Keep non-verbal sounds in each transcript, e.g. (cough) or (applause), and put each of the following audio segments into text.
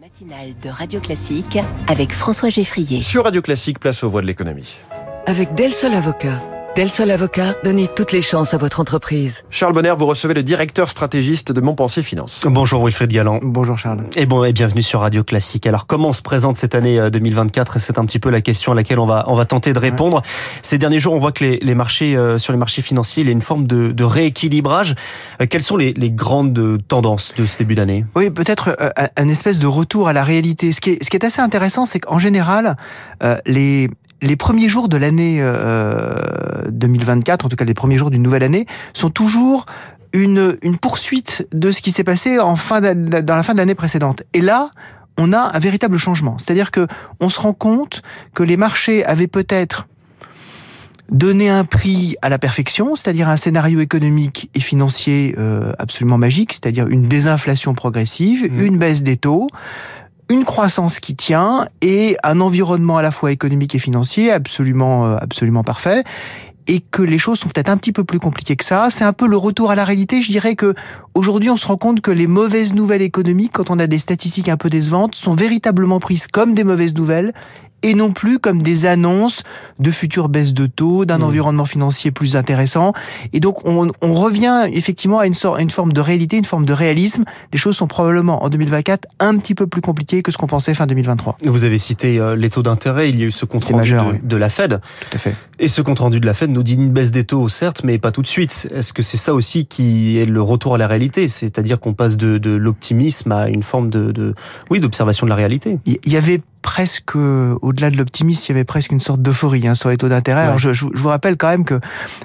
matinale de Radio Classique avec François Geffrier. Sur Radio Classique, place aux voix de l'économie. Avec Del Sol Avocat. Del Sol Avocat, donnez toutes les chances à votre entreprise. Charles Bonner, vous recevez le directeur stratégiste de Montpensier Finance. Bonjour Wilfried Dialan. Bonjour Charles. Et bon, et bienvenue sur Radio Classique. Alors, comment se présente cette année 2024 C'est un petit peu la question à laquelle on va, on va tenter de répondre. Ouais. Ces derniers jours, on voit que les, les marchés, euh, sur les marchés financiers, il y a une forme de, de rééquilibrage. Euh, quelles sont les, les, grandes tendances de ce début d'année? Oui, peut-être euh, un espèce de retour à la réalité. Ce qui est, ce qui est assez intéressant, c'est qu'en général, les, les premiers jours de l'année euh, 2024, en tout cas les premiers jours d'une nouvelle année, sont toujours une, une poursuite de ce qui s'est passé en fin dans la fin de l'année précédente. Et là, on a un véritable changement. C'est-à-dire que on se rend compte que les marchés avaient peut-être donné un prix à la perfection, c'est-à-dire un scénario économique et financier euh, absolument magique, c'est-à-dire une désinflation progressive, mmh. une baisse des taux, une croissance qui tient et un environnement à la fois économique et financier absolument euh, absolument parfait et que les choses sont peut-être un petit peu plus compliquées que ça. C'est un peu le retour à la réalité. Je dirais que aujourd'hui, on se rend compte que les mauvaises nouvelles économiques, quand on a des statistiques un peu décevantes, sont véritablement prises comme des mauvaises nouvelles et non plus comme des annonces de futures baisses de taux, d'un mmh. environnement financier plus intéressant. Et donc, on, on revient effectivement à une, sorte, à une forme de réalité, une forme de réalisme. Les choses sont probablement en 2024 un petit peu plus compliquées que ce qu'on pensait fin 2023. Vous avez cité euh, les taux d'intérêt. Il y a eu ce compte rendu majeur, de, oui. de, la Fed. Tout à fait. Et ce compte rendu de la Fed nous dit une baisse des taux, certes, mais pas tout de suite. Est-ce que c'est ça aussi qui est le retour à la réalité? C'est-à-dire qu'on passe de, de l'optimisme à une forme de, de oui, d'observation de la réalité. Il y avait presque, au-delà de l'optimisme, il y avait presque une sorte d'euphorie hein, sur les taux d'intérêt. Ouais. Alors je, je, vous rappelle quand même que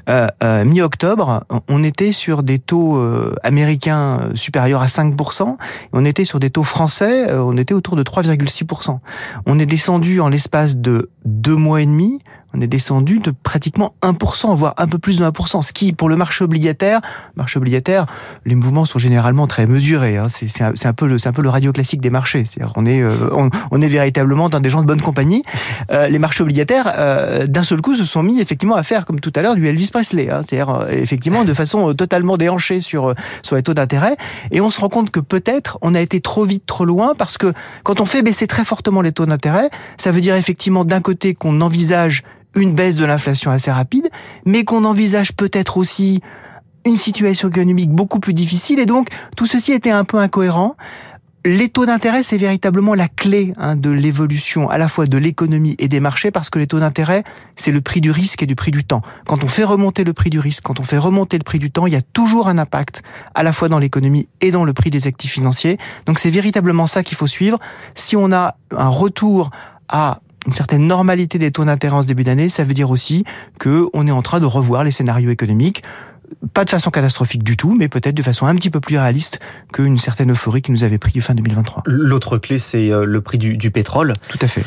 euh, euh, mi-octobre, on était sur des taux euh, américains supérieurs à 5%, et on était sur des taux français, euh, on était autour de 3,6%. On est descendu en l'espace de deux mois et demi, on est descendu de pratiquement 1%, voire un peu plus de 1%, ce qui, pour le marché obligataire, marché obligataire, les mouvements sont généralement très mesurés. Hein. C'est un, peu le, un peu le radio classique des marchés. C'est on est, euh, on, on, est véritablement dans des gens de bonne compagnie. Euh, les marchés obligataires, euh, d'un seul coup, se sont mis effectivement à faire, comme tout à l'heure, du Elvis Presley. Hein. C'est-à-dire effectivement de façon totalement déhanchée sur sur les taux d'intérêt. Et on se rend compte que peut-être on a été trop vite, trop loin, parce que quand on fait baisser très fortement les taux d'intérêt, ça veut dire effectivement d'un côté qu'on envisage une baisse de l'inflation assez rapide, mais qu'on envisage peut-être aussi une situation économique beaucoup plus difficile. Et donc, tout ceci était un peu incohérent. Les taux d'intérêt, c'est véritablement la clé hein, de l'évolution à la fois de l'économie et des marchés, parce que les taux d'intérêt, c'est le prix du risque et du prix du temps. Quand on fait remonter le prix du risque, quand on fait remonter le prix du temps, il y a toujours un impact à la fois dans l'économie et dans le prix des actifs financiers. Donc c'est véritablement ça qu'il faut suivre. Si on a un retour à une certaine normalité des taux d'intérêt en ce début d'année, ça veut dire aussi que on est en train de revoir les scénarios économiques pas de façon catastrophique du tout, mais peut-être de façon un petit peu plus réaliste qu'une certaine euphorie qui nous avait pris fin 2023. L'autre clé, c'est euh, le prix du, du pétrole. Tout à fait.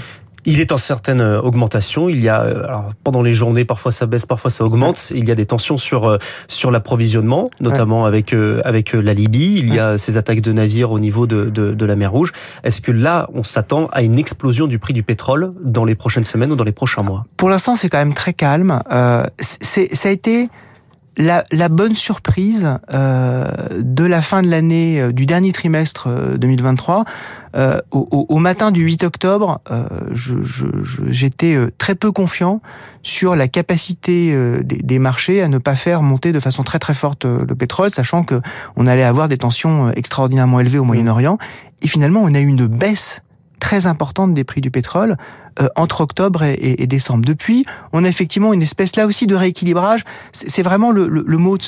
Il est en certaine augmentation. Il y a alors, pendant les journées, parfois ça baisse, parfois ça augmente. Il y a des tensions sur sur l'approvisionnement, notamment ouais. avec euh, avec la Libye. Il y a ces attaques de navires au niveau de de, de la mer Rouge. Est-ce que là, on s'attend à une explosion du prix du pétrole dans les prochaines semaines ou dans les prochains mois? Pour l'instant, c'est quand même très calme. Euh, c'est ça a été la, la, bonne surprise euh, de la fin de l'année, euh, du dernier trimestre euh, 2023, au, au, matin du 8 octobre, euh, j'étais très peu confiant sur la capacité euh, des, des, marchés à ne pas faire monter de façon très très forte euh, le pétrole, sachant que on allait avoir des tensions extraordinairement élevées au Moyen-Orient. Et finalement, on a eu une baisse très importante des prix du pétrole euh, entre octobre et, et, décembre. Depuis, on a effectivement une espèce là aussi de rééquilibrage. C'est vraiment le, mot de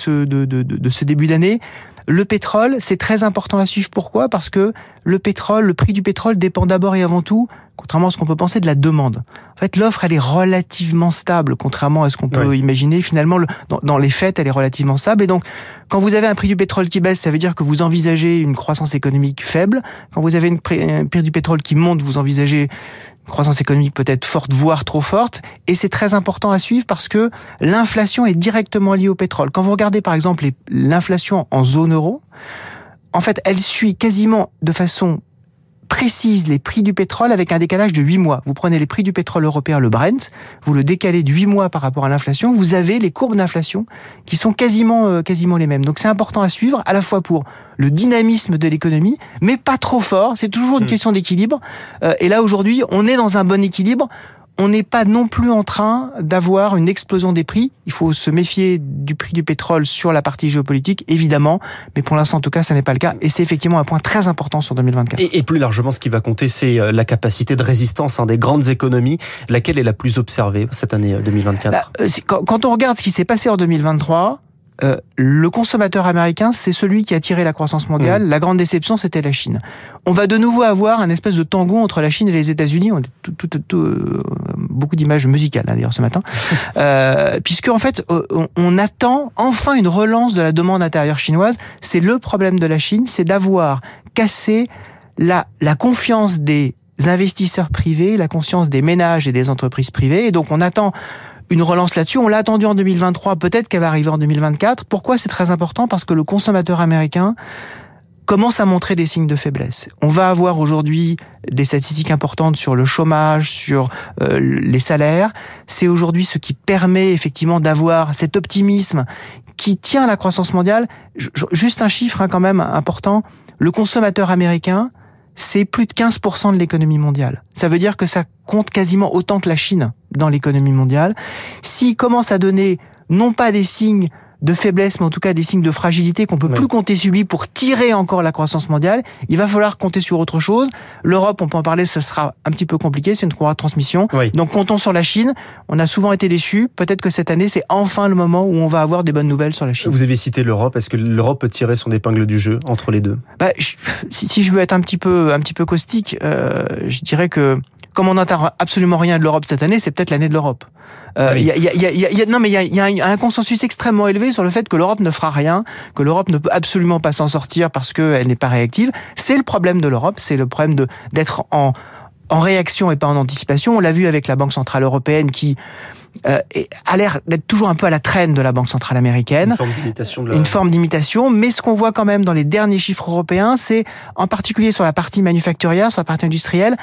ce début d'année. Le pétrole, c'est très important à suivre. Pourquoi? Parce que le pétrole, le prix du pétrole dépend d'abord et avant tout, contrairement à ce qu'on peut penser, de la demande. En fait, l'offre, elle est relativement stable, contrairement à ce qu'on peut oui. imaginer. Finalement, le, dans, dans, les faits, elle est relativement stable. Et donc, quand vous avez un prix du pétrole qui baisse, ça veut dire que vous envisagez une croissance économique faible. Quand vous avez une prix, un prix du pétrole qui monte, vous envisagez croissance économique peut-être forte, voire trop forte. Et c'est très important à suivre parce que l'inflation est directement liée au pétrole. Quand vous regardez, par exemple, l'inflation en zone euro, en fait, elle suit quasiment de façon précise les prix du pétrole avec un décalage de 8 mois. Vous prenez les prix du pétrole européen, le Brent, vous le décalez de 8 mois par rapport à l'inflation, vous avez les courbes d'inflation qui sont quasiment, euh, quasiment les mêmes. Donc c'est important à suivre, à la fois pour le dynamisme de l'économie, mais pas trop fort. C'est toujours une mmh. question d'équilibre. Euh, et là, aujourd'hui, on est dans un bon équilibre on n'est pas non plus en train d'avoir une explosion des prix. Il faut se méfier du prix du pétrole sur la partie géopolitique, évidemment, mais pour l'instant, en tout cas, ça n'est pas le cas. Et c'est effectivement un point très important sur 2024. Et, plus largement, ce qui va compter, c'est euh, la capacité de résistance hein, des grandes économies. Laquelle est la plus observée cette année 2024 bah, euh, quand on regarde ce qui s'est passé en 2023, euh, le consommateur américain, c'est celui qui a tiré la croissance mondiale. Mmh. La grande déception, c'était la Chine. On va de nouveau avoir un espèce de tango entre la Chine et les États-Unis. On a tout, tout, euh, beaucoup d'images musicales hein, d'ailleurs ce matin, (laughs) euh, puisque en fait, euh, on, on, attend enfin une relance de la demande intérieure chinoise. C'est le problème de la Chine, c'est d'avoir cassé la, la confiance des investisseurs privés, la conscience des ménages et des entreprises privées. Et donc, on attend une relance là-dessus. On l'a attendu en 2023, peut-être qu'elle va arriver en 2024. Pourquoi c'est très important? Parce que le consommateur américain commence à montrer des signes de faiblesse. On va avoir aujourd'hui des statistiques importantes sur le chômage, sur euh, les salaires. C'est aujourd'hui ce qui permet effectivement d'avoir cet optimisme qui tient à la croissance mondiale. Juste un chiffre hein, quand même important. Le consommateur américain, c'est plus de 15% de l'économie mondiale. Ça veut dire que ça compte quasiment autant que la Chine dans l'économie mondiale. S'il commence à donner non pas des signes de faiblesse, mais en tout cas des signes de fragilité qu'on peut plus compter sur lui pour tirer encore la croissance mondiale. Il va falloir compter sur autre chose. L'Europe, on peut en parler, ça sera un petit peu compliqué, c'est une courroie de transmission. Donc comptons sur la Chine. On a souvent été déçus. Peut-être que cette année, c'est enfin le moment où on va avoir des bonnes nouvelles sur la Chine. Vous avez cité l'Europe. Est-ce que l'Europe peut tirer son épingle du jeu entre les deux? Bah, si, si, je veux être un petit peu, un petit peu caustique, euh, je dirais que comme on n'entend absolument rien de l'Europe cette année, c'est peut-être l'année de l'Europe. Euh, y a, y a, y a, non, mais il y a, y a, un consensus extrêmement élevé sur le fait que l'Europe ne fera rien, que l'Europe ne peut absolument pas s'en sortir parce qu'elle n'est pas réactive. C'est le problème de l'Europe, c'est le problème d'être en en réaction et pas en anticipation. On l'a vu avec la Banque centrale européenne qui euh, a l'air d'être toujours un peu à la traîne de la Banque centrale américaine. Une forme d'imitation. Une forme d'imitation. Mais ce qu'on voit quand même dans les derniers chiffres européens, c'est en particulier sur la partie manufacturière, sur la partie industrielle,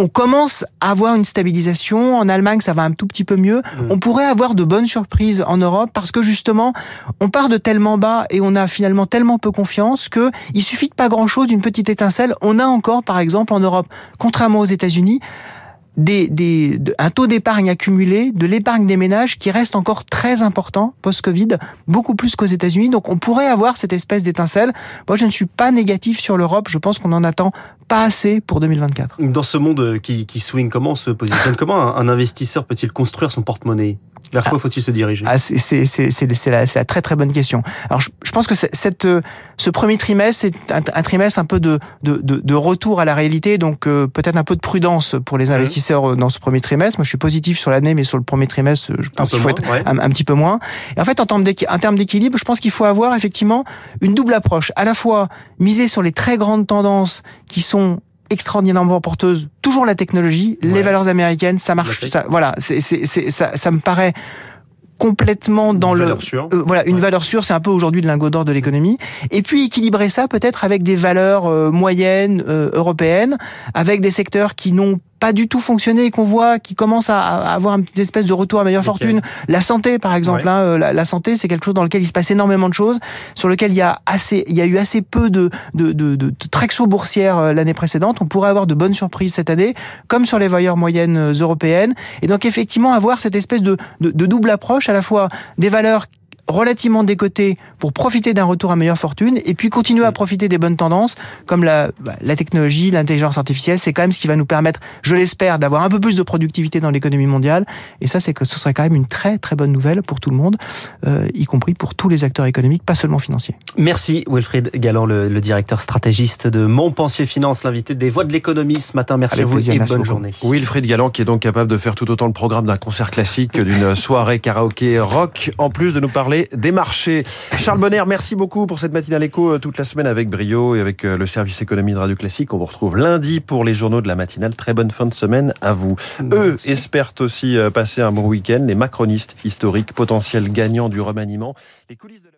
on commence à avoir une stabilisation. En Allemagne, ça va un tout petit peu mieux. Mm. On pourrait avoir de bonnes surprises en Europe parce que justement, on part de tellement bas et on a finalement tellement peu confiance que il suffit de pas grand chose, d'une petite étincelle. On a encore, par exemple, en Europe, contrairement aux États-Unis, des, des, un taux d'épargne accumulé, de l'épargne des ménages qui reste encore très important post-Covid, beaucoup plus qu'aux États-Unis. Donc on pourrait avoir cette espèce d'étincelle. Moi, je ne suis pas négatif sur l'Europe. Je pense qu'on en attend pas assez pour 2024. Dans ce monde qui, qui swing, comment on se positionne Comment un investisseur peut-il construire son porte-monnaie? Vers quoi ah. faut-il se diriger? Ah, C'est la, la, très très bonne question. Alors je, je pense que cette, euh, ce premier trimestre, c'est un, un, trimestre un peu de, de, de, de, retour à la réalité, donc euh, peut-être un peu de prudence pour les investisseurs euh, dans ce premier trimestre. Moi je suis positif sur l'année, mais sur le premier trimestre, je pense qu'il faut être un, un, petit peu moins. Et en fait, en termes d'équilibre, je pense qu'il faut avoir effectivement une double approche. À la fois miser sur les très grandes tendances qui sont extraordinairement porteuse, toujours la technologie, les valeurs américaines, ça marche, ça, voilà, c'est, c'est, ça, ça me paraît complètement dans une le valeur sûre. Euh, voilà une valeur sûre c'est un peu aujourd'hui le lingot d'or de l'économie. Et puis équilibrer ça peut-être avec des valeurs euh, moyennes euh, européennes avec des secteurs qui n'ont pas du tout fonctionné et qu'on voit qui commence à, avoir une petite espèce de retour à meilleure fortune. La santé, par exemple, hein, euh, la, santé, c'est quelque chose dans lequel il se passe énormément de choses, sur lequel il y a assez, il y a eu assez peu de, de, de, de, traction boursière euh, l'année précédente. On pourrait avoir de bonnes surprises cette année, comme sur les valeurs moyennes euh, européennes. Et donc, effectivement, avoir cette espèce de, de, de double approche, à la fois des valeurs relativement décoté pour profiter d'un retour à meilleure fortune et puis continuer à profiter des bonnes tendances comme la, bah, la technologie, l'intelligence artificielle. C'est quand même ce qui va nous permettre, je l'espère, d'avoir un peu plus de productivité dans l'économie mondiale. Et ça, c'est que ce serait quand même une très très bonne nouvelle pour tout le monde, euh, y compris pour tous les acteurs économiques, pas seulement financiers. Merci Wilfried Galland, le, le directeur stratégiste de Montpensier Finance, l'invité des Voix de l'économie ce matin. Merci à vous et bonne journée. Wilfried Galland qui est donc capable de faire tout autant le programme d'un concert classique que d'une soirée karaoké rock, en plus de nous parler des marchés. Charles Bonner, merci beaucoup pour cette matinale écho euh, toute la semaine avec brio et avec euh, le service économie de Radio Classique. On vous retrouve lundi pour les journaux de la matinale. Très bonne fin de semaine à vous. Eux espèrent aussi euh, passer un bon week-end. Les macronistes historiques, potentiels gagnants du remaniement. Les coulisses de